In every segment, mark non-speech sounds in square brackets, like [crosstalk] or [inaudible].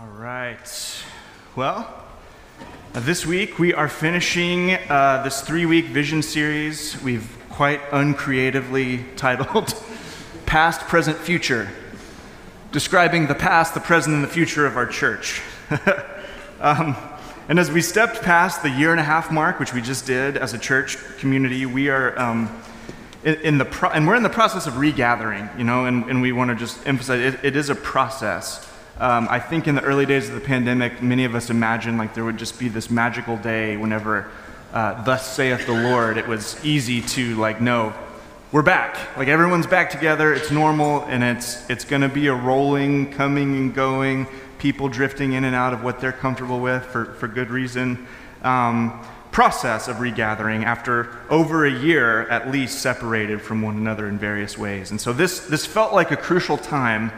All right. Well, uh, this week we are finishing uh, this three week vision series we've quite uncreatively [laughs] titled Past, Present, Future, describing the past, the present, and the future of our church. [laughs] um, and as we stepped past the year and a half mark, which we just did as a church community, we are. Um, in, in the pro- and we're in the process of regathering, you know, and, and we want to just emphasize it, it is a process. Um, I think in the early days of the pandemic, many of us imagined like there would just be this magical day whenever, uh, thus saith the Lord, it was easy to like, no, we're back. Like everyone's back together, it's normal, and it's, it's going to be a rolling, coming and going, people drifting in and out of what they're comfortable with for, for good reason. Um, process of regathering after over a year at least separated from one another in various ways. And so this, this felt like a crucial time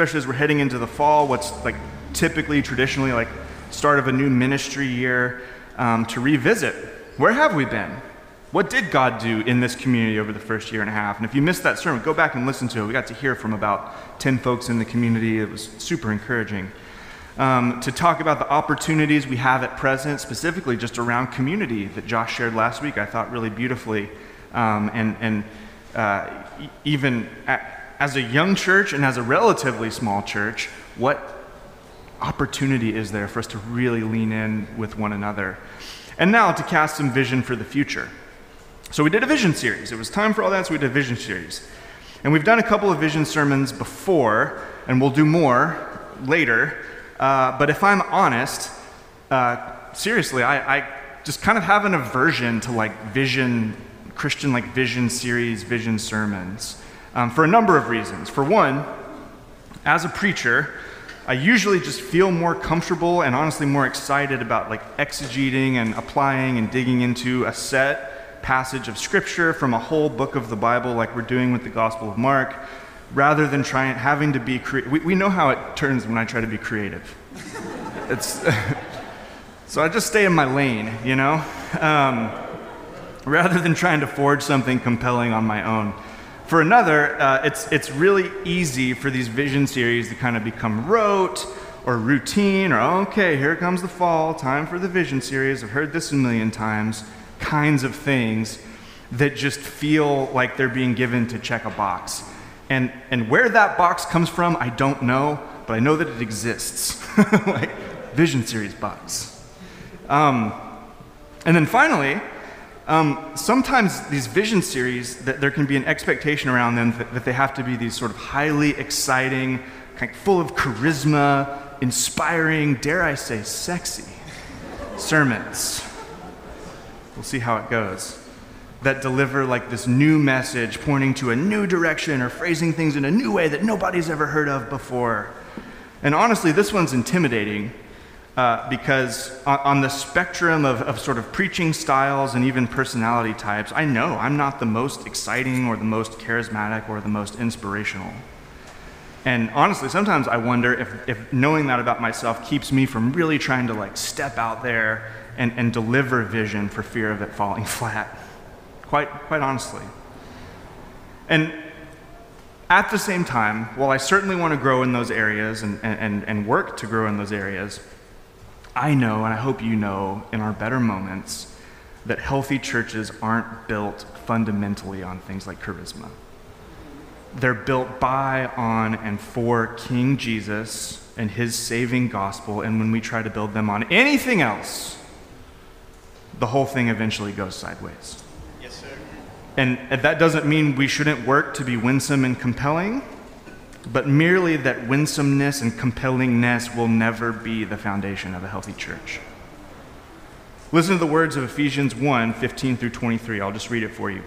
especially as we're heading into the fall, what's like typically, traditionally, like start of a new ministry year, um, to revisit where have we been? What did God do in this community over the first year and a half? And if you missed that sermon, go back and listen to it. We got to hear from about 10 folks in the community. It was super encouraging. Um, to talk about the opportunities we have at present, specifically just around community that Josh shared last week, I thought really beautifully. Um, and and uh, even at, as a young church and as a relatively small church, what opportunity is there for us to really lean in with one another? And now to cast some vision for the future. So we did a vision series. It was time for all that, so we did a vision series. And we've done a couple of vision sermons before, and we'll do more later. Uh, but if I'm honest, uh, seriously, I, I just kind of have an aversion to like vision, Christian like vision series, vision sermons um, for a number of reasons. For one, as a preacher, I usually just feel more comfortable and honestly more excited about like exegeting and applying and digging into a set passage of scripture from a whole book of the Bible, like we're doing with the Gospel of Mark, rather than trying having to be creative. We, we know how it turns when I try to be creative. [laughs] it's [laughs] so I just stay in my lane, you know, um, rather than trying to forge something compelling on my own. For another, uh, it's, it's really easy for these vision series to kind of become rote or routine or, okay, here comes the fall, time for the vision series. I've heard this a million times, kinds of things that just feel like they're being given to check a box. And, and where that box comes from, I don't know, but I know that it exists. [laughs] like, vision series box. Um, and then finally, um, sometimes these vision series, that there can be an expectation around them that, that, they have to be these sort of highly exciting, kind of full of charisma, inspiring, dare I say, sexy sermons. We'll see how it goes. That deliver like this new message pointing to a new direction or phrasing things in a new way that nobody's ever heard of before. And honestly, this one's intimidating uh, because on, on, the spectrum of, of sort of preaching styles and even personality types, I know I'm not the most exciting or the most charismatic or the most inspirational. And honestly, sometimes I wonder if, if knowing that about myself keeps me from really trying to like step out there and, and deliver vision for fear of it falling [laughs] flat. Quite, quite honestly. And at the same time, while I certainly want to grow in those areas and, and, and work to grow in those areas, I know, and I hope you know, in our better moments, that healthy churches aren't built fundamentally on things like charisma. They're built by, on, and for King Jesus and his saving gospel, and when we try to build them on anything else, the whole thing eventually goes sideways. Yes, sir. And that doesn't mean we shouldn't work to be winsome and compelling but merely that winsomeness and compellingness will never be the foundation of a healthy church. Listen to the words of Ephesians 1 15 through 23. I'll just read it for you.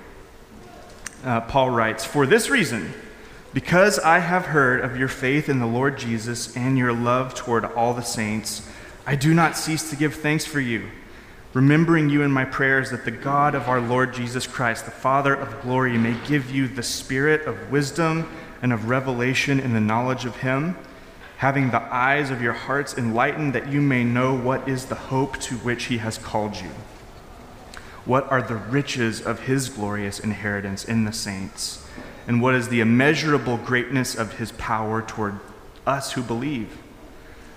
Uh, Paul writes, For this reason, because I have heard of your faith in the Lord Jesus and your love toward all the saints, I do not cease to give thanks for you, remembering you in my prayers that the God of our Lord Jesus Christ, the Father of glory, may give you the spirit of wisdom and of revelation in the knowledge of Him, having the eyes of your hearts enlightened, that you may know what is the hope to which He has called you. What are the riches of His glorious inheritance in the saints? And what is the immeasurable greatness of His power toward us who believe?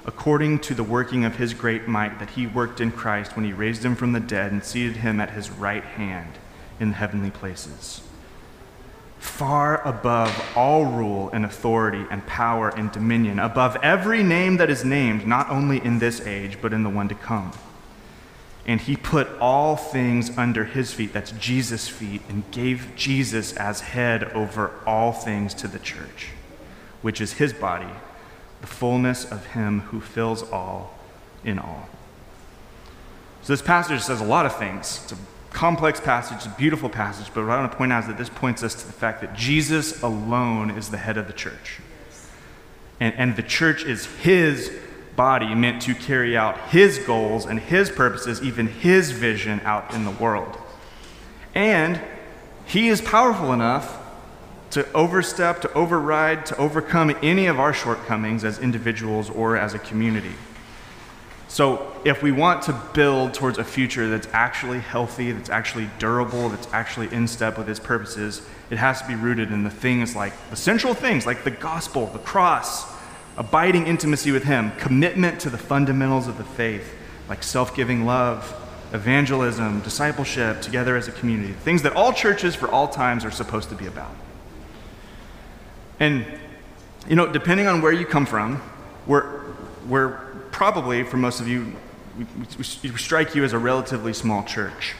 according to the working of his great might that he worked in Christ when he raised him from the dead and seated him at his right hand in the heavenly places. Far above all rule and authority and power and dominion, above every name that is named, not only in this age, but in the one to come. And he put all things under his feet, that's Jesus' feet, and gave Jesus as head over all things to the church, which is his body the fullness of Him who fills all in all. So, this passage says a lot of things. It's a complex passage, beautiful passage, but what I want to point out is that this points us to the fact that Jesus alone is the head of the church. And, and the church is His body meant to carry out His goals and His purposes, even His vision out in the world. And He is powerful enough to overstep, to override, to overcome any of our shortcomings as individuals or as a community. So, if we want to build towards a future that's actually healthy, that's actually durable, that's actually in step with its purposes, it has to be rooted in the things like the central things like the gospel, the cross, abiding intimacy with Him, commitment to the fundamentals of the faith, like self giving love, evangelism, discipleship, together as a community. Things that all churches for all times are supposed to be about. And, you know, depending on where you come from, we're, we're probably, for most of you, we, we, strike you as a relatively small church.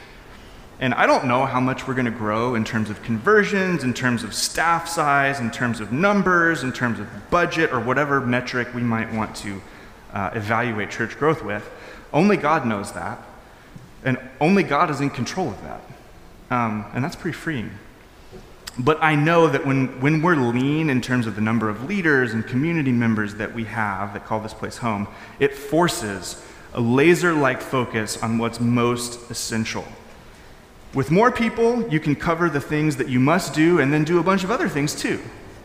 And I don't know how much we're going to grow in terms of conversions, in terms of staff size, in terms of numbers, in terms of budget, or whatever metric we might want to uh, evaluate church growth with. Only God knows that. And only God is in control of that. Um, and that's pretty freeing. But I know that when, when we're lean in terms of the number of leaders and community members that we have that call this place home, it forces a laser like focus on what's most essential. With more people, you can cover the things that you must do and then do a bunch of other things too.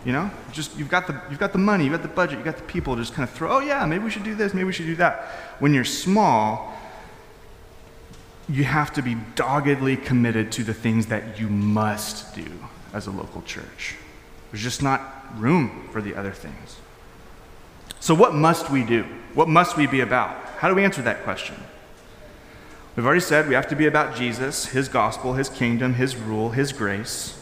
You know, just you've got the you've got the money, you've got the budget, you've got the people to just kind of throw, oh yeah, maybe we should do this, maybe we should do that. When you're small, you have to be doggedly committed to the things that you must do as a local church. There's just not room for the other things. So, what must we do? What must we be about? How do we answer that question? We've already said we have to be about Jesus, his gospel, his kingdom, his rule, his grace.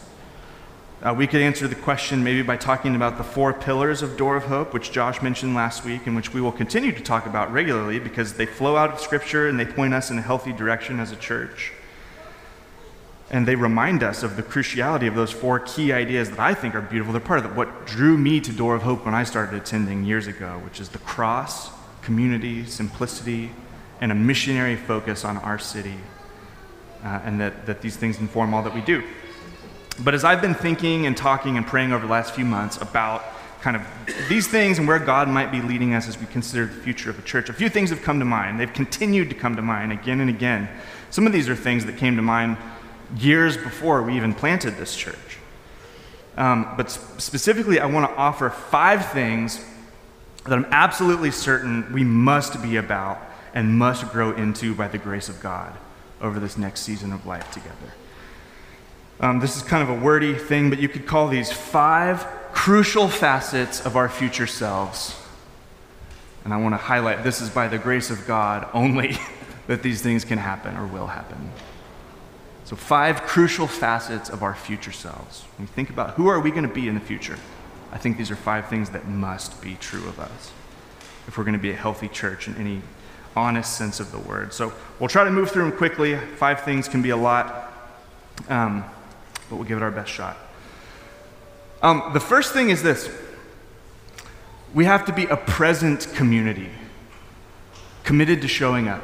Uh, we could answer the question maybe by talking about the four pillars of Door of Hope, which Josh mentioned last week, and which we will continue to talk about regularly because they flow out of Scripture and they point us in a healthy direction as a church. And they remind us of the cruciality of those four key ideas that I think are beautiful. They're part of what drew me to Door of Hope when I started attending years ago, which is the cross, community, simplicity, and a missionary focus on our city. Uh, and that, that these things inform all that we do. But as I've been thinking and talking and praying over the last few months about kind of these things and where God might be leading us as we consider the future of a church, a few things have come to mind. They've continued to come to mind again and again. Some of these are things that came to mind years before we even planted this church. Um, but specifically, I want to offer five things that I'm absolutely certain we must be about and must grow into by the grace of God over this next season of life together. Um, this is kind of a wordy thing, but you could call these five crucial facets of our future selves. And I want to highlight this is by the grace of God only [laughs] that these things can happen or will happen. So, five crucial facets of our future selves. When we think about who are we going to be in the future, I think these are five things that must be true of us if we're going to be a healthy church in any honest sense of the word. So, we'll try to move through them quickly. Five things can be a lot, um, but we'll give it our best shot. Um, the first thing is this we have to be a present community, committed to showing up.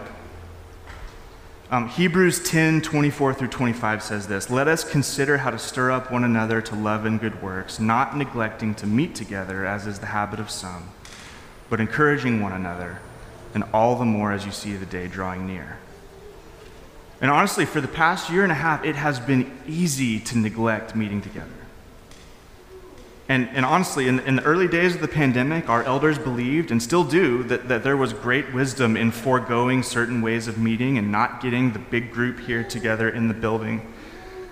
Um, Hebrews 10 24 through 25 says this Let us consider how to stir up one another to love and good works, not neglecting to meet together, as is the habit of some, but encouraging one another, and all the more as you see the day drawing near. And honestly, for the past year and a half, it has been easy to neglect meeting together. And, and honestly, in, in the early days of the pandemic, our elders believed and still do that, that there was great wisdom in foregoing certain ways of meeting and not getting the big group here together in the building.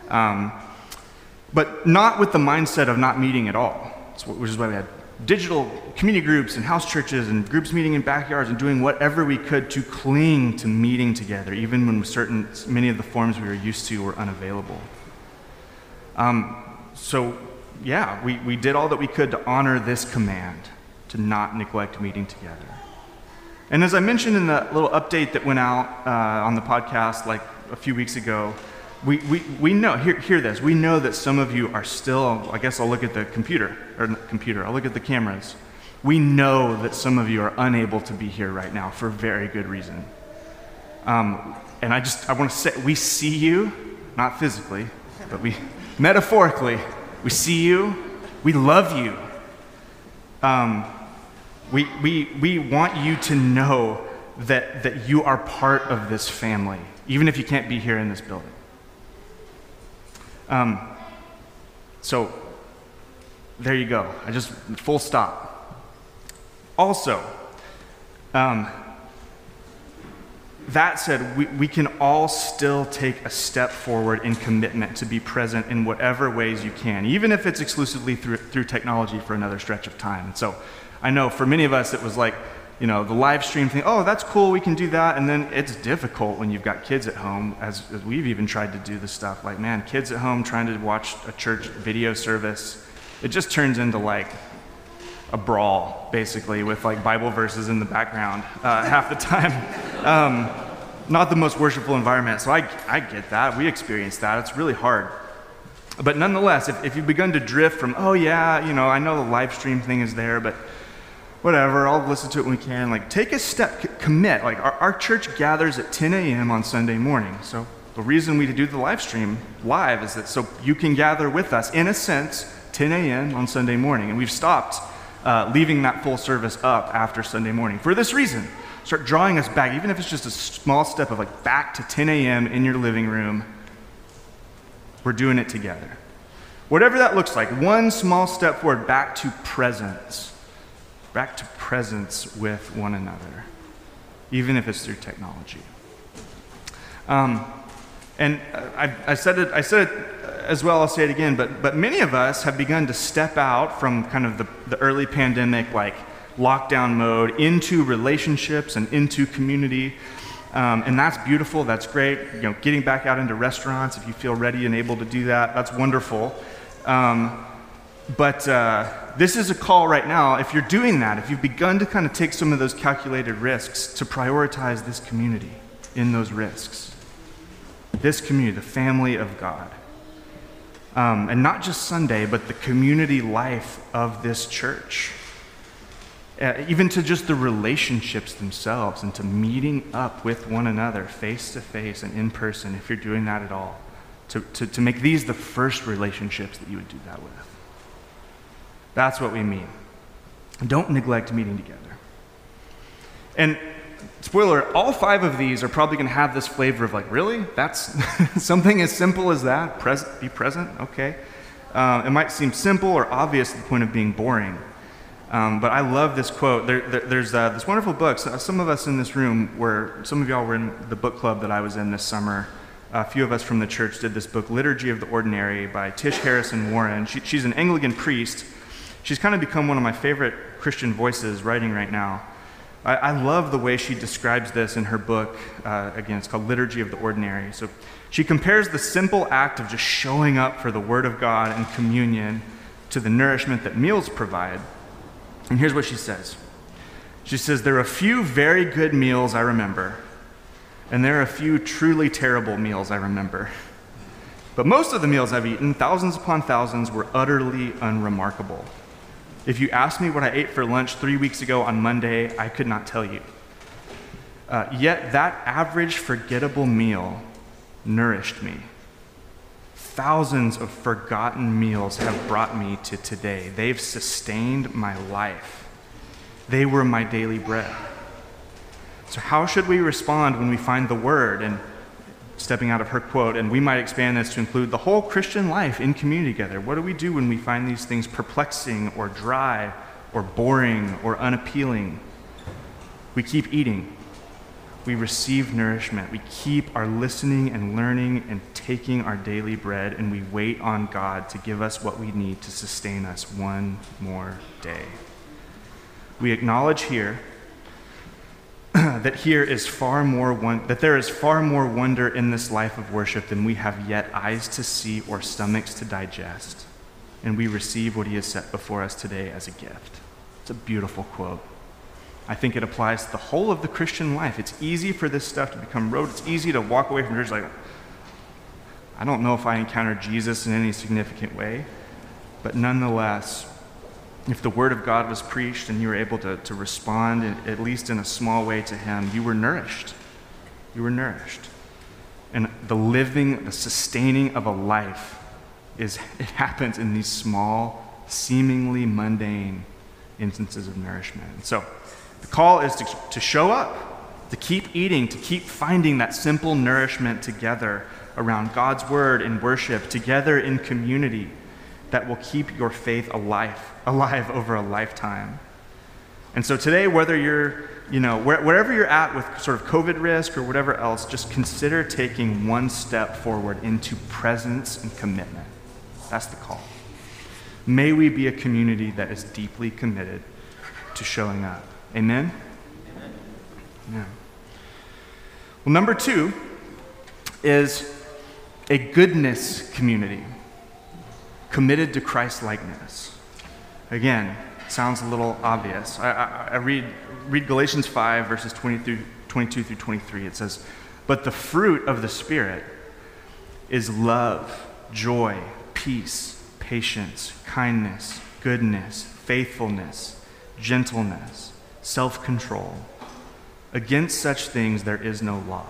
Um, but not with the mindset of not meeting at all, which is why we had digital community groups and house churches and groups meeting in backyards and doing whatever we could to cling to meeting together, even when certain, many of the forms we were used to were unavailable. Um, so, yeah, we, we did all that we could to honor this command to not neglect meeting together. And as I mentioned in the little update that went out uh, on the podcast like a few weeks ago, we, we, we know, hear, hear this, we know that some of you are still, I guess I'll look at the computer, or computer, I'll look at the cameras. We know that some of you are unable to be here right now for very good reason. Um, and I just, I want to say, we see you, not physically, but we, metaphorically, we see you, we love you. Um, we, we, we want you to know that, that you are part of this family, even if you can't be here in this building. Um, so, there you go. I just, full stop. Also, um, that said, we, we can all still take a step forward in commitment to be present in whatever ways you can, even if it's exclusively through, through technology for another stretch of time. And so I know for many of us it was like, you know, the live stream thing, oh, that's cool, we can do that. And then it's difficult when you've got kids at home, as, as we've even tried to do this stuff. Like, man, kids at home trying to watch a church video service, it just turns into like a brawl, basically, with like Bible verses in the background uh, [laughs] half the time. Um, not the most worshipful environment, so I, I get that. We experience that. It's really hard. But nonetheless, if, if you've begun to drift from, oh, yeah, you know, I know the live stream thing is there, but whatever, I'll listen to it when we can. Like, take a step, c- commit. Like, our, our church gathers at 10 a.m. on Sunday morning. So, the reason we do the live stream live is that so you can gather with us, in a sense, 10 a.m. on Sunday morning. And we've stopped uh, leaving that full service up after Sunday morning for this reason. Start drawing us back, even if it's just a small step of like back to 10 a.m. in your living room. We're doing it together. Whatever that looks like, one small step forward back to presence back to presence with one another, even if it's through technology. Um, and I, I, said it, I said it as well, I'll say it again, but, but many of us have begun to step out from kind of the, the early pandemic, like lockdown mode, into relationships and into community. Um, and that's beautiful, that's great. You know, getting back out into restaurants, if you feel ready and able to do that, that's wonderful. Um, but uh, this is a call right now. If you're doing that, if you've begun to kind of take some of those calculated risks, to prioritize this community in those risks. This community, the family of God. Um, and not just Sunday, but the community life of this church. Uh, even to just the relationships themselves and to meeting up with one another face to face and in person, if you're doing that at all. To, to, to make these the first relationships that you would do that with. That's what we mean. Don't neglect meeting together. And spoiler, all five of these are probably going to have this flavor of like, really? That's [laughs] something as simple as that? Be present? Okay. Uh, it might seem simple or obvious to the point of being boring. Um, but I love this quote. There, there, there's uh, this wonderful book. So some of us in this room were, some of y'all were in the book club that I was in this summer. A few of us from the church did this book, Liturgy of the Ordinary, by Tish Harrison Warren. She, she's an Anglican priest She's kind of become one of my favorite Christian voices writing right now. I, I love the way she describes this in her book. Uh, again, it's called Liturgy of the Ordinary. So she compares the simple act of just showing up for the Word of God and communion to the nourishment that meals provide. And here's what she says She says, There are a few very good meals I remember, and there are a few truly terrible meals I remember. But most of the meals I've eaten, thousands upon thousands, were utterly unremarkable. If you asked me what I ate for lunch three weeks ago on Monday, I could not tell you. Uh, yet that average forgettable meal nourished me. Thousands of forgotten meals have brought me to today. They've sustained my life. They were my daily bread. So, how should we respond when we find the word and stepping out of her quote, and we might expand this to include the whole Christian life in community together. What do we do when we find these things perplexing or dry or boring or unappealing? We keep eating. we receive nourishment. We keep our listening and learning and taking our daily bread, and we wait on God to give us what we need to sustain us one more day. We acknowledge here that here is far more that there is far more wonder in this life of worship than we have yet eyes to see or stomachs to digest. And we receive what he has set before us today as a gift. It's a beautiful quote. I think it applies to the whole of the Christian life. It's easy for this stuff to become rote. It's easy to walk away from church like, I don't know if I encountered Jesus in any significant way, but nonetheless, if the word of God was preached and you were able to, to respond, in, at least in a small way, to him, you were nourished. You were nourished. And the living, the sustaining of a life is [laughs] it happens in these small, seemingly mundane instances of nourishment. So the call is to, to show up, to keep eating, to keep finding that simple nourishment together around God's word and worship, together in community that will keep your faith alive, alive over a lifetime. And so today, whether you're, you know, wherever you're at with sort of COVID risk or whatever else, just consider taking one step forward into presence and commitment. That's the call. May we be a community that is deeply committed to showing up. Amen? Amen. Yeah. Well, number two is a goodness community committed to Christ likeness. Again, sounds a little obvious. I, I, I, read, read Galatians 5, verses 20 through, 22 through 23. It says, But the fruit of the Spirit is love, joy, peace, patience, kindness, goodness, faithfulness, gentleness, self control. Against such things there is no law.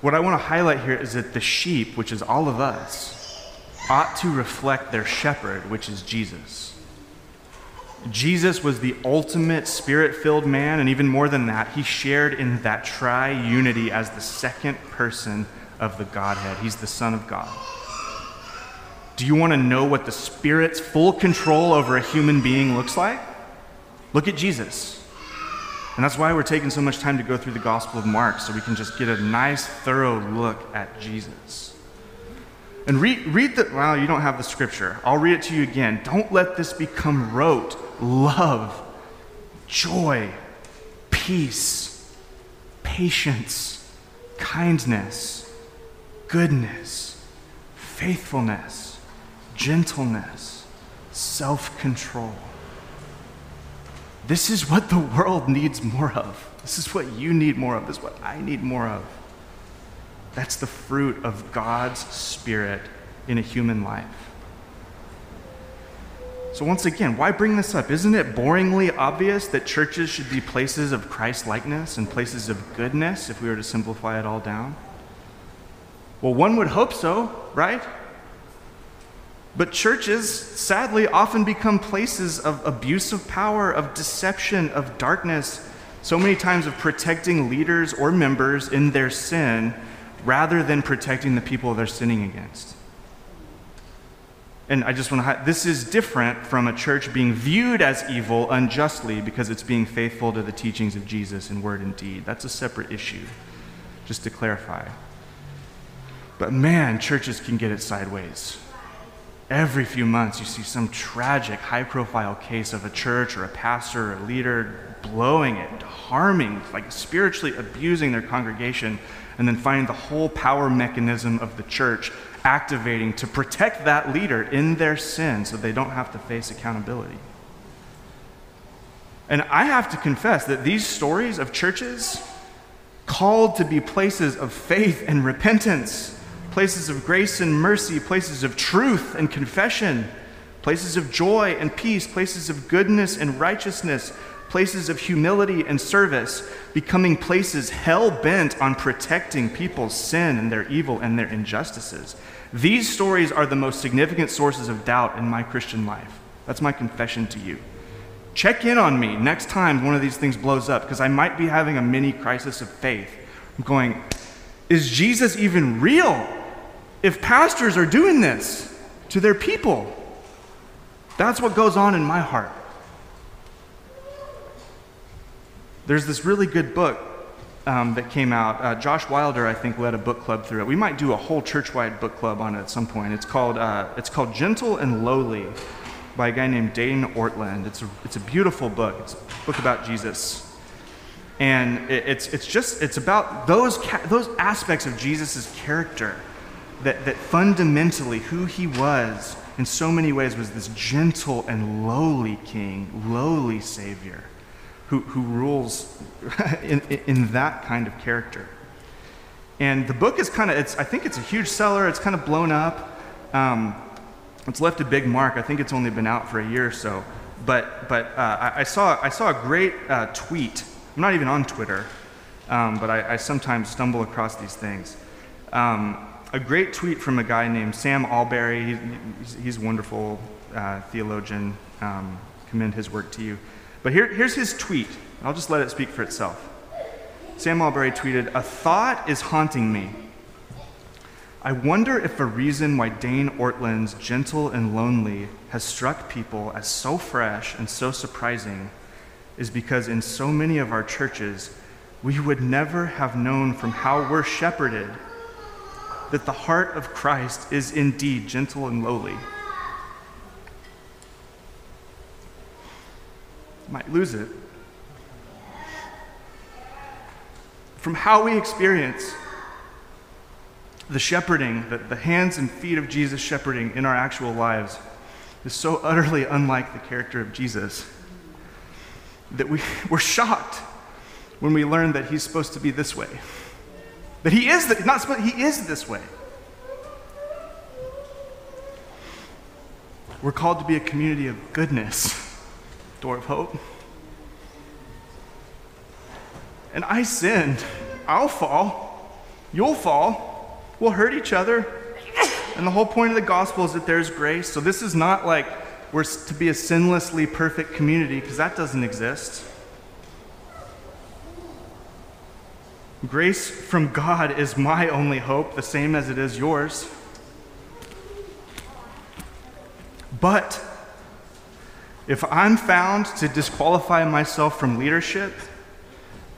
What I want to highlight here is that the sheep, which is all of us, ought to reflect their shepherd, which is Jesus. Jesus was the ultimate spirit filled man, and even more than that, he shared in that tri unity as the second person of the Godhead. He's the Son of God. Do you want to know what the Spirit's full control over a human being looks like? Look at Jesus. And that's why we're taking so much time to go through the Gospel of Mark, so we can just get a nice, thorough look at Jesus. And read, read the, well, you don't have the scripture. I'll read it to you again. Don't let this become rote. Love, joy, peace, patience, kindness, goodness, faithfulness, gentleness, self control. This is what the world needs more of. This is what you need more of. This is what I need more of. That's the fruit of God's Spirit in a human life. So, once again, why bring this up? Isn't it boringly obvious that churches should be places of Christ likeness and places of goodness if we were to simplify it all down? Well, one would hope so, right? But churches, sadly, often become places of abuse of power, of deception, of darkness, so many times of protecting leaders or members in their sin rather than protecting the people they're sinning against. And I just want to, this is different from a church being viewed as evil unjustly because it's being faithful to the teachings of Jesus in word and deed. That's a separate issue, just to clarify. But man, churches can get it sideways. Every few months, you see some tragic, high profile case of a church or a pastor or a leader blowing it, harming, like spiritually abusing their congregation and then find the whole power mechanism of the church activating to protect that leader in their sin so they don't have to face accountability. And I have to confess that these stories of churches called to be places of faith and repentance, places of grace and mercy, places of truth and confession, places of joy and peace, places of goodness and righteousness, places of humility and service, becoming places hell bent on protecting people's sin and their evil and their injustices. These stories are the most significant sources of doubt in my Christian life. That's my confession to you. Check in on me next time one of these things blows up because I might be having a mini crisis of faith. I'm going, is Jesus even real if pastors are doing this to their people? That's what goes on in my heart. There's this really good book um, that came out. Uh, Josh Wilder, I think, led a book club through it. We might do a whole church-wide book club on it at some point. It's called uh, it's called Gentle and Lowly by a guy named Dane Ortlund. It's a, it's a beautiful book. It's a book about Jesus. And it, it's, it's just, it's about those, ca- those aspects of Jesus' character that, that fundamentally who he was in so many ways was this gentle and lowly king, lowly savior who, who rules [laughs] in, in that kind of character. And the book is kind of, I think it's a huge seller. It's kind of blown up. Um, it's left a big mark. I think it's only been out for a year or so. But, but uh, I, I, saw, I saw a great uh, tweet. I'm not even on Twitter, um, but I, I, sometimes stumble across these things. Um, a great tweet from a guy named Sam Allberry. He, he's, he's, a wonderful uh, theologian. Um, commend his work to you. But here, here's his tweet. I'll just let it speak for itself. Sam Allberry tweeted A thought is haunting me. I wonder if a reason why Dane Ortlund's Gentle and Lowly has struck people as so fresh and so surprising is because in so many of our churches, we would never have known from how we're shepherded that the heart of Christ is indeed gentle and lowly. Might lose it. From how we experience the shepherding, the, the hands and feet of Jesus shepherding in our actual lives, is so [laughs] utterly unlike the character of Jesus that we, [laughs] we're shocked when we learn that he's supposed to be this way. That he is the, not supposed, he is this way. We're called to be a community of goodness, door of hope. And I sinned. I'll fall. You'll fall. We'll hurt each other. And the whole point of the gospel is that there's grace. So this is not like we're to be a sinlessly perfect community, because that doesn't exist. Grace from God is my only hope, the same as it is yours. But if I'm found to disqualify myself from leadership,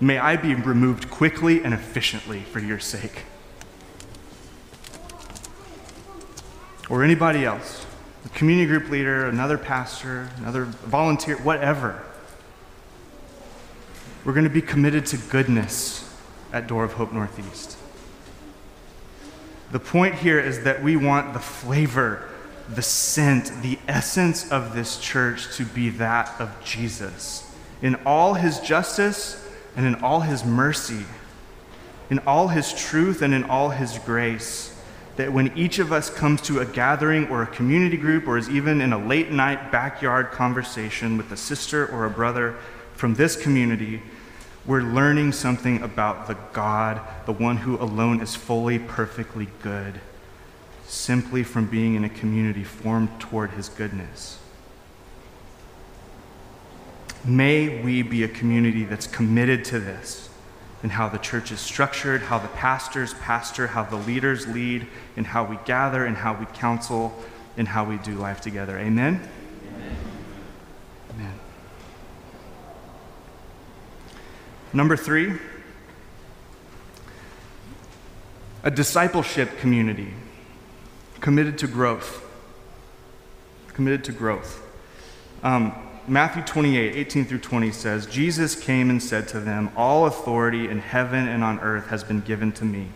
may I be removed quickly and efficiently for your sake. or anybody else, a community group leader, another pastor, another volunteer, whatever. We're going to be committed to goodness at Door of Hope Northeast. The point here is that we want the flavor, the scent, the essence of this church to be that of Jesus. In all his justice and in all his mercy, in all his truth and in all his grace that when each of us comes to a gathering or a community group or is even in a late night backyard conversation with a sister or a brother from this community, we're learning something about the God, the one who alone is fully, perfectly good, simply from being in a community formed toward his goodness. May we be a community that's committed to this in how the church is structured, how the pastors pastor, how the leaders lead, and how we gather, and how we counsel, and how we do life together. Amen? Amen. Amen. Number three, a discipleship community committed to growth. Committed to growth. Um, Matthew 28, 18 through 20 says, Jesus came and said to them, All authority in heaven and on earth has been given to me.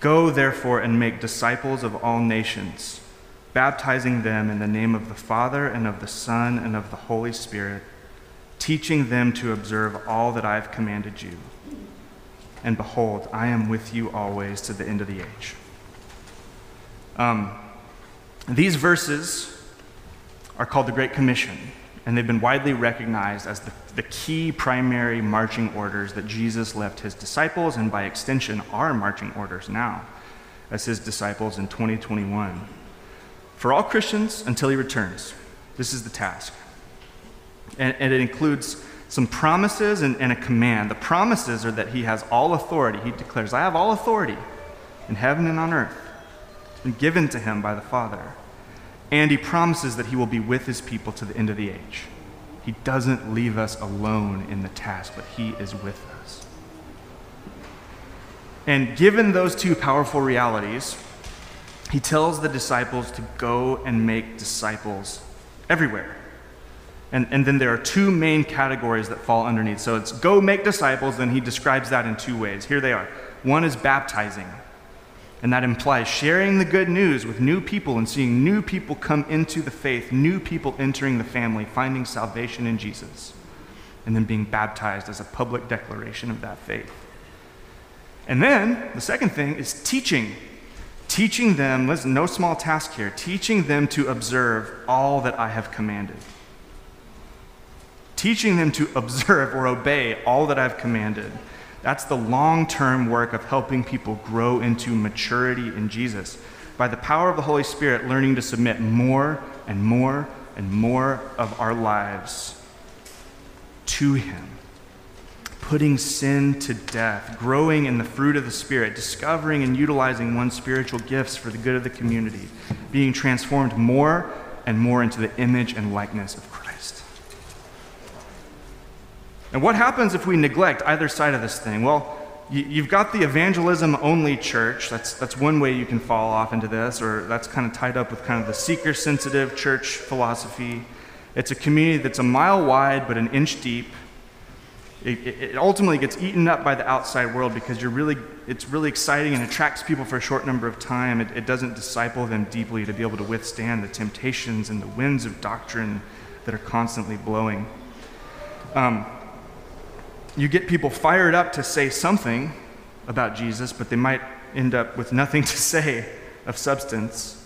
Go, therefore, and make disciples of all nations, baptizing them in the name of the Father and of the Son and of the Holy Spirit, teaching them to observe all that I have commanded you. And behold, I am with you always to the end of the age. Um, these verses are called the Great Commission and they've been widely recognized as the, the key primary marching orders that Jesus left his disciples, and by extension, our marching orders now as his disciples in 2021. For all Christians until he returns, this is the task. And, and it includes some promises and, and a command. The promises are that he has all authority. He declares, I have all authority in heaven and on earth. Given to him by the Father. And he promises that he will be with his people to the end of the age. He doesn't leave us alone in the task, but He is with us. And given those two powerful realities, He tells the disciples to go and make disciples everywhere. And, and then there are two main categories that fall underneath. So it's go make disciples, then he describes that in two ways. Here they are. One is baptizing, and that implies sharing the good news with new people and seeing new people come into the faith, new people entering the family, finding salvation in Jesus, and then being baptized as a public declaration of that faith. And then the second thing is teaching. Teaching them, listen, no small task here, teaching them to observe all that I have commanded teaching them to observe or obey all that I've commanded. That's the long term work of helping people grow into maturity in Jesus. By the power of the Holy Spirit, learning to submit more and more and more of our lives to Him. Putting sin to death, growing in the fruit of the Spirit, discovering and utilizing one's spiritual gifts for the good of the community, being transformed more and more into the image and likeness of Christ. And what happens if we neglect either side of this thing? Well, you've got the evangelism only church. That's, that's one way you can fall off into this, or that's kind of tied up with kind of the seeker sensitive church philosophy. It's a community that's a mile wide but an inch deep. It, it, ultimately gets eaten up by the outside world because you're really, it's really exciting and attracts people for a short number of time. It, it doesn't disciple them deeply to be able to withstand the temptations and the winds of doctrine that are constantly blowing. Um, you get people fired up to say something about Jesus, but they might end up with nothing to say of substance.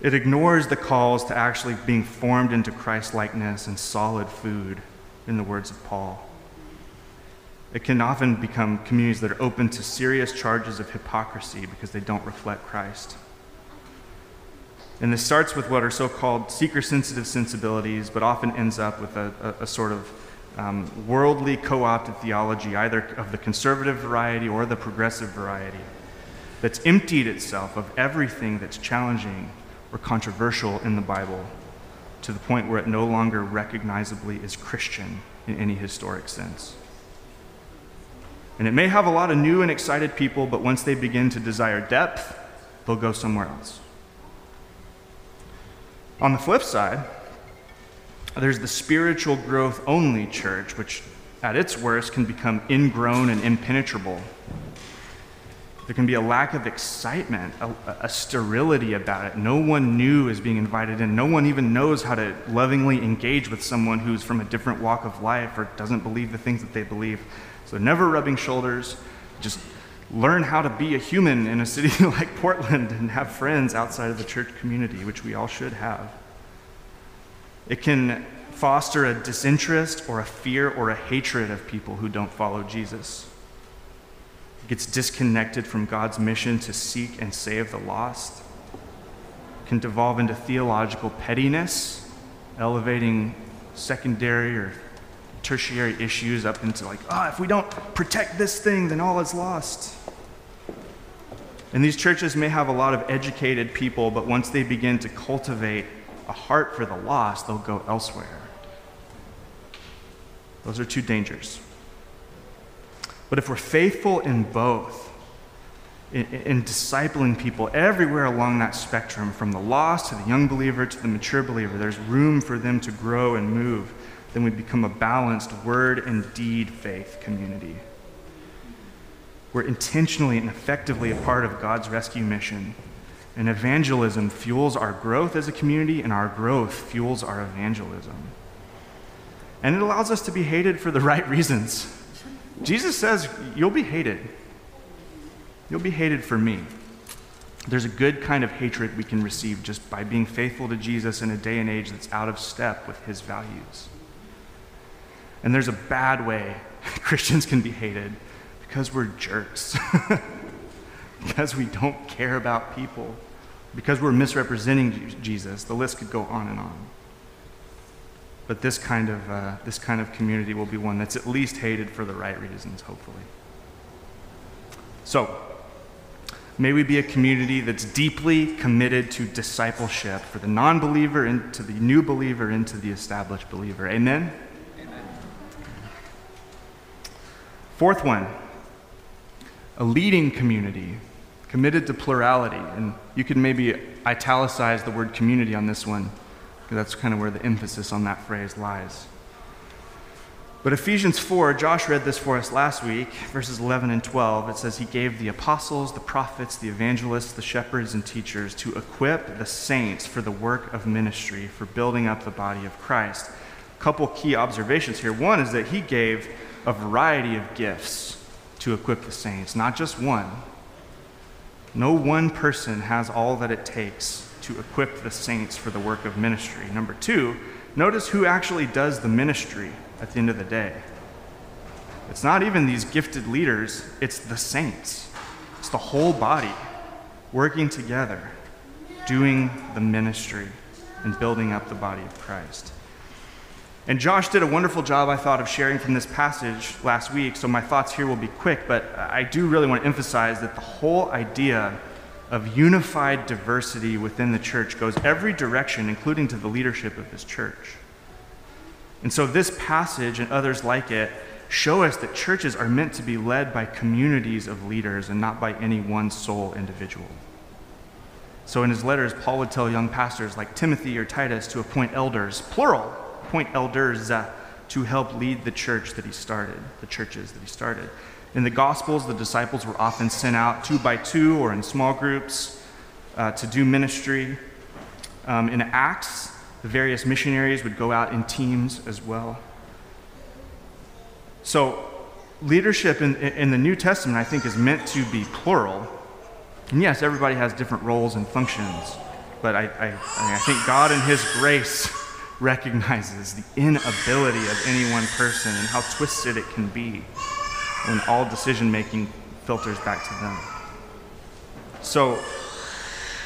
It ignores the calls to actually being formed into Christ likeness and solid food, in the words of Paul. It can often become communities that are open to serious charges of hypocrisy because they don't reflect Christ. And this starts with what are so called seeker sensitive sensibilities, but often ends up with a, a, a sort of um, worldly co opted theology, either of the conservative variety or the progressive variety, that's emptied itself of everything that's challenging or controversial in the Bible to the point where it no longer recognizably is Christian in any historic sense. And it may have a lot of new and excited people, but once they begin to desire depth, they'll go somewhere else. On the flip side, there's the spiritual growth only church, which at its worst can become ingrown and impenetrable. There can be a lack of excitement, a, a, sterility about it. No one new is being invited in. No one even knows how to lovingly engage with someone who's from a different walk of life or doesn't believe the things that they believe. So, never rubbing shoulders. Just learn how to be a human in a city [laughs] like Portland and have friends outside of the church community, which we all should have. It can foster a disinterest or a fear or a hatred of people who don't follow Jesus. It gets disconnected from God's mission to seek and save the lost. It can devolve into theological pettiness, elevating secondary or tertiary issues up into like, ah, oh, if we don't protect this thing, then all is lost. And these churches may have a lot of educated people, but once they begin to cultivate a heart for the lost, they'll go elsewhere. Those are two dangers. But if we're faithful in both, in, in, discipling people everywhere along that spectrum, from the lost to the young believer to the mature believer, there's room for them to grow and move, then we become a balanced word and deed faith community. We're intentionally and effectively a part of God's rescue mission and evangelism fuels our growth as a community, and our growth fuels our evangelism. And it allows us to be hated for the [laughs] right reasons. Jesus says, You'll be hated. You'll be hated for me. There's a good kind of hatred we can receive just by being faithful to Jesus in a day and age that's out of step with his values. And there's a bad way [laughs] Christians can be hated because we're jerks, [laughs] because we don't care about people because we're misrepresenting Jesus. The list could go on and on. But this kind of, uh, this kind of community will be one that's at least hated for the right reasons, hopefully. So, May we be a community that's deeply committed to discipleship for the non believer into the new believer into the established believer. Amen? Amen? Fourth one a leading community committed to plurality. And you could maybe italicize the word community on this one, because that's kind of where the emphasis on that phrase lies. But Ephesians 4, Josh read this for us last week, verses 11 and 12. It says, He gave the apostles, the prophets, the evangelists, the shepherds, and teachers to equip the saints for the work of ministry, for building up the body of Christ. A couple key observations here. One is that He gave a variety of gifts to equip the saints, not just one. No one person has all that it takes to equip the saints for the work of ministry. Number two, notice who actually does the ministry at the end of the day. It's not even these gifted leaders, it's the saints. It's the whole body working together, doing the ministry and building up the body of Christ. And Josh did a wonderful job, I thought, of sharing from this passage last week, so my thoughts here will be quick, but I do really want to emphasize that the whole idea of unified diversity within the church goes every direction, including to the leadership of this church. And so, this passage and others like it show us that churches are meant to be led by communities of leaders and not by any one sole individual. So, in his letters, Paul would tell young pastors like Timothy or Titus to appoint elders, plural, appoint elders uh, to help lead the church that he started, the churches that he started. In the Gospels, the disciples were often sent out two by two or in small groups uh, to do ministry. Um, in Acts, the various missionaries would go out in teams as well. So, leadership in, in the New Testament, I think, is meant to be plural. And yes, everybody has different roles and functions, but I, I, I think God, in His grace, [laughs] recognizes the inability of any one person and how twisted it can be when all decision making filters back to them. So,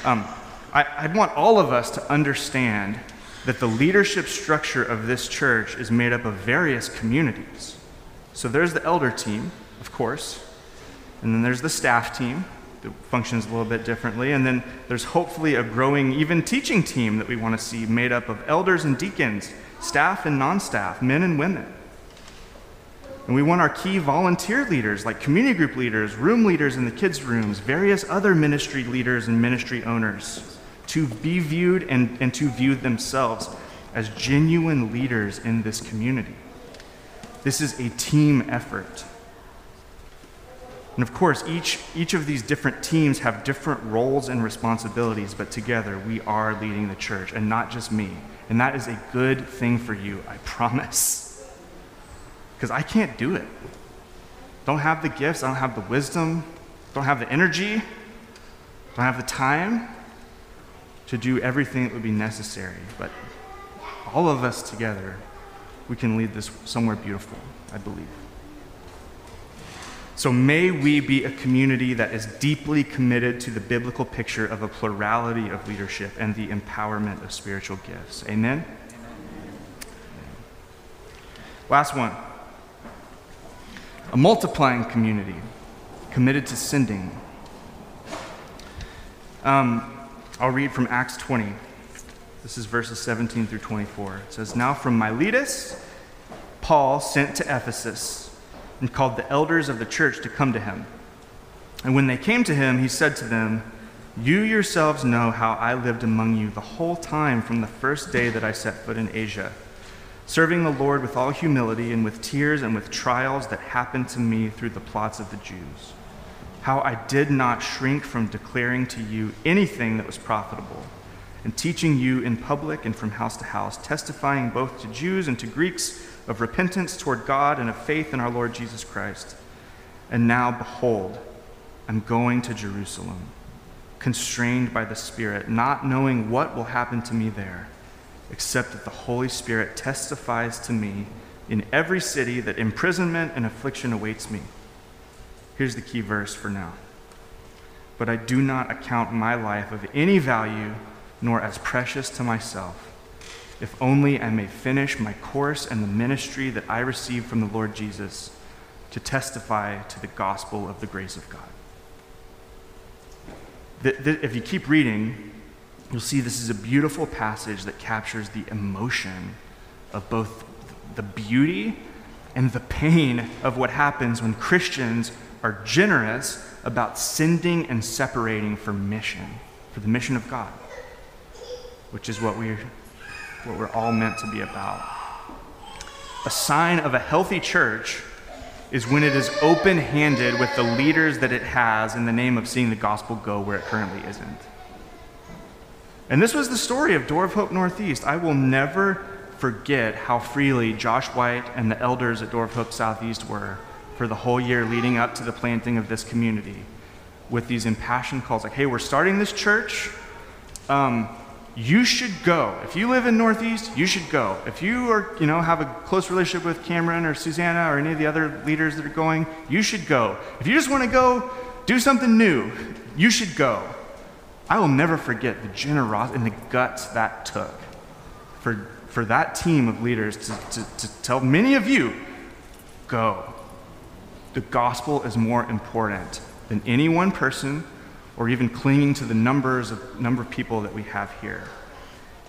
um, I, I want all of us to understand that the leadership structure of this church is made up of various communities. So there's the elder team, of course, and then there's the staff team functions a little bit differently, and then there's hopefully a growing, even teaching team that we want to see made up of elders and deacons, staff and non staff, men and women. And we want our key volunteer leaders, like community group leaders, room leaders in the kids' rooms, various other ministry leaders and ministry owners to be viewed and, and to view themselves as genuine leaders in this community. This is a team effort. And of course, each, each of these different teams have different roles and responsibilities, but together we are leading the church, and not just me. And that is a good thing for you, I [laughs] promise. Because I can't do it. Don't have the gifts, I don't have the wisdom, don't have the energy, don't have the time to do everything that would be necessary. But all of us together, we can lead this somewhere beautiful, I believe. So may we be a community that is deeply committed to the biblical picture of a plurality of leadership and the empowerment of spiritual gifts. Amen? Last one a multiplying community committed to sending. Um, I'll read from Acts 20. This is verses 17 through 24. It says, Now from Miletus, Paul sent to Ephesus and called the elders of the church to come to him. And when they came to him, he said to them, You yourselves know how I lived among you the whole time from the first day that I set foot in Asia, serving the Lord with all humility and with tears and with trials that happened to me through the plots of the Jews how I did not shrink from declaring to you anything that was profitable, and teaching you in public and from house to house, testifying both to Jews and to Greeks of repentance toward God and of faith in our Lord Jesus Christ. And now, behold, I'm going to Jerusalem, constrained by the Spirit, not knowing what will happen to me there, except that the Holy Spirit testifies to me in every city that imprisonment and affliction awaits me. Here's the key verse for now. But I do not account my life of any value nor as precious to myself, if only I may finish my course and the ministry that I received from the Lord Jesus to testify to the gospel of the grace of God. th- th- if you keep reading, you'll see this is a beautiful passage that captures the emotion of both the beauty and the pain of what happens when Christians are generous about sending and separating for mission, for the mission of God, which is what we're, what we're all meant to be about. A sign of a healthy church is when it is open handed with the leaders that it has in the name of seeing the gospel go where it currently isn't. And this was the story of Door of Hope Northeast. I will never forget how freely Josh White and the elders at Door of Hope Southeast were for the whole year leading up to the planting of this community with these impassioned calls like, hey, we're starting this church. Um, you should go. If you live in Northeast, you should go. If you are, you know, have a close relationship with Cameron or Susanna or any of the other leaders that are going, you should go. If you just want to go do something new, you should go. I will never forget the generosity and the guts that took for, for that team of leaders to, to, to tell many of you, go. The gospel is more important than any one person or even clinging to the numbers of number of people that we have here.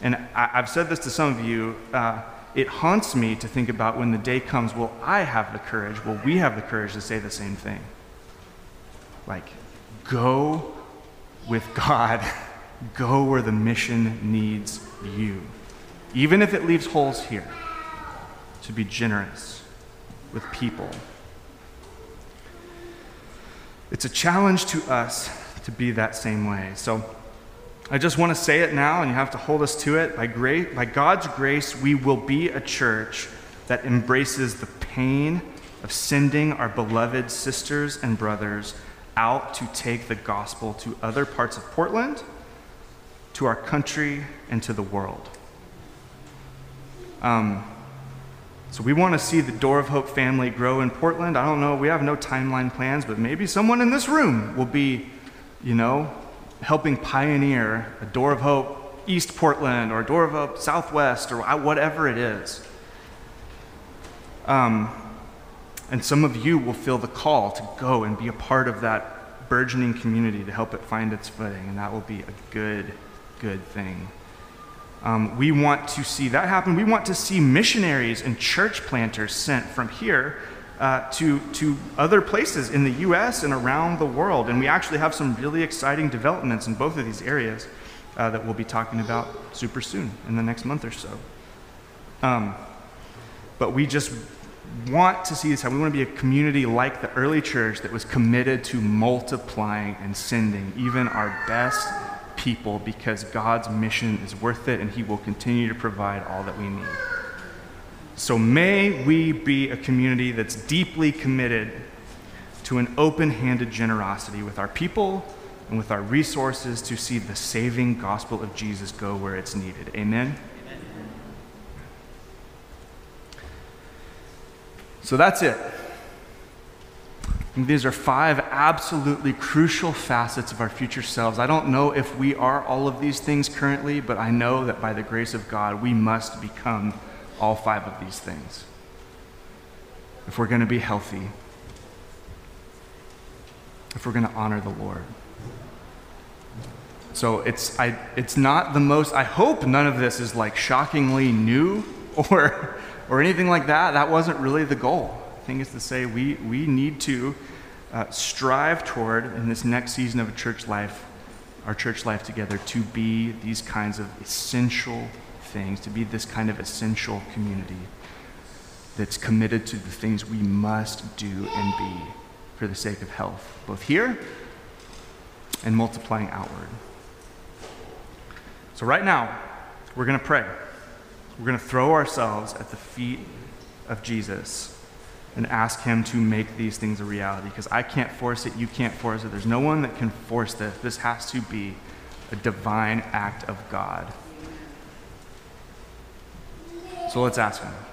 And I, have said this to some of you. Uh, it haunts me to think about when the day comes, will I have the courage, will we have the courage to say the same thing? Like, go with God, [laughs] go where the mission needs you. Even if it leaves holes here, to be generous with people. It's a challenge to us to be that same way. So I just want to say it now, and you have to hold us to it. By, grace, by God's grace, we will be a church that embraces the pain of sending our beloved sisters and brothers out to take the gospel to other parts of Portland, to our country, and to the world. Um, so we want to see the Door of Hope family grow in Portland. I don't know, we have no timeline plans, but maybe someone in this room will be, you know, helping pioneer a Door of Hope East Portland or a Door of Hope Southwest or whatever it is. Um, and some of you will feel the call to go and be a part of that burgeoning community to help it find its footing, and that will be a good, good thing. Um, we want to see that happen. We want to see missionaries and church planters sent from here uh, to, to other places in the U.S. and around the world. And we actually have some really exciting developments in both of these areas uh, that we'll be talking about super soon in the next month or so. Um, but we just want to see this happen. We want to be a community like the early church that was committed to multiplying and sending even our best people because God's mission is worth it and He will continue to provide all that we need. So may we be a community that's deeply committed to an open handed generosity with our people and with our resources to see the saving gospel of Jesus go where it's needed. Amen. Amen. So that's it. And these are five absolutely crucial facets of our future selves. I don't know if we are all of these things currently, but I know that by the grace of God, we must become all five of these things if we're going to be healthy, if we're going to honor the Lord. So it's, I, it's not the most, I hope none of this is like shockingly new [laughs] or, or anything like that. That wasn't really the goal thing is to say we, we need to uh, strive toward, in this next season of a church life, our church life together, to be these kinds of essential things, to be this kind of essential community that's committed to the things we must do and be for the sake of health, both here and multiplying outward. So, right now, we're going to pray. We're going to throw ourselves at the feet of Jesus and ask Him to make these things a reality because I can't force it, you can't force it. There's no one that can force this. This has to be a divine act of God. So let's ask Him.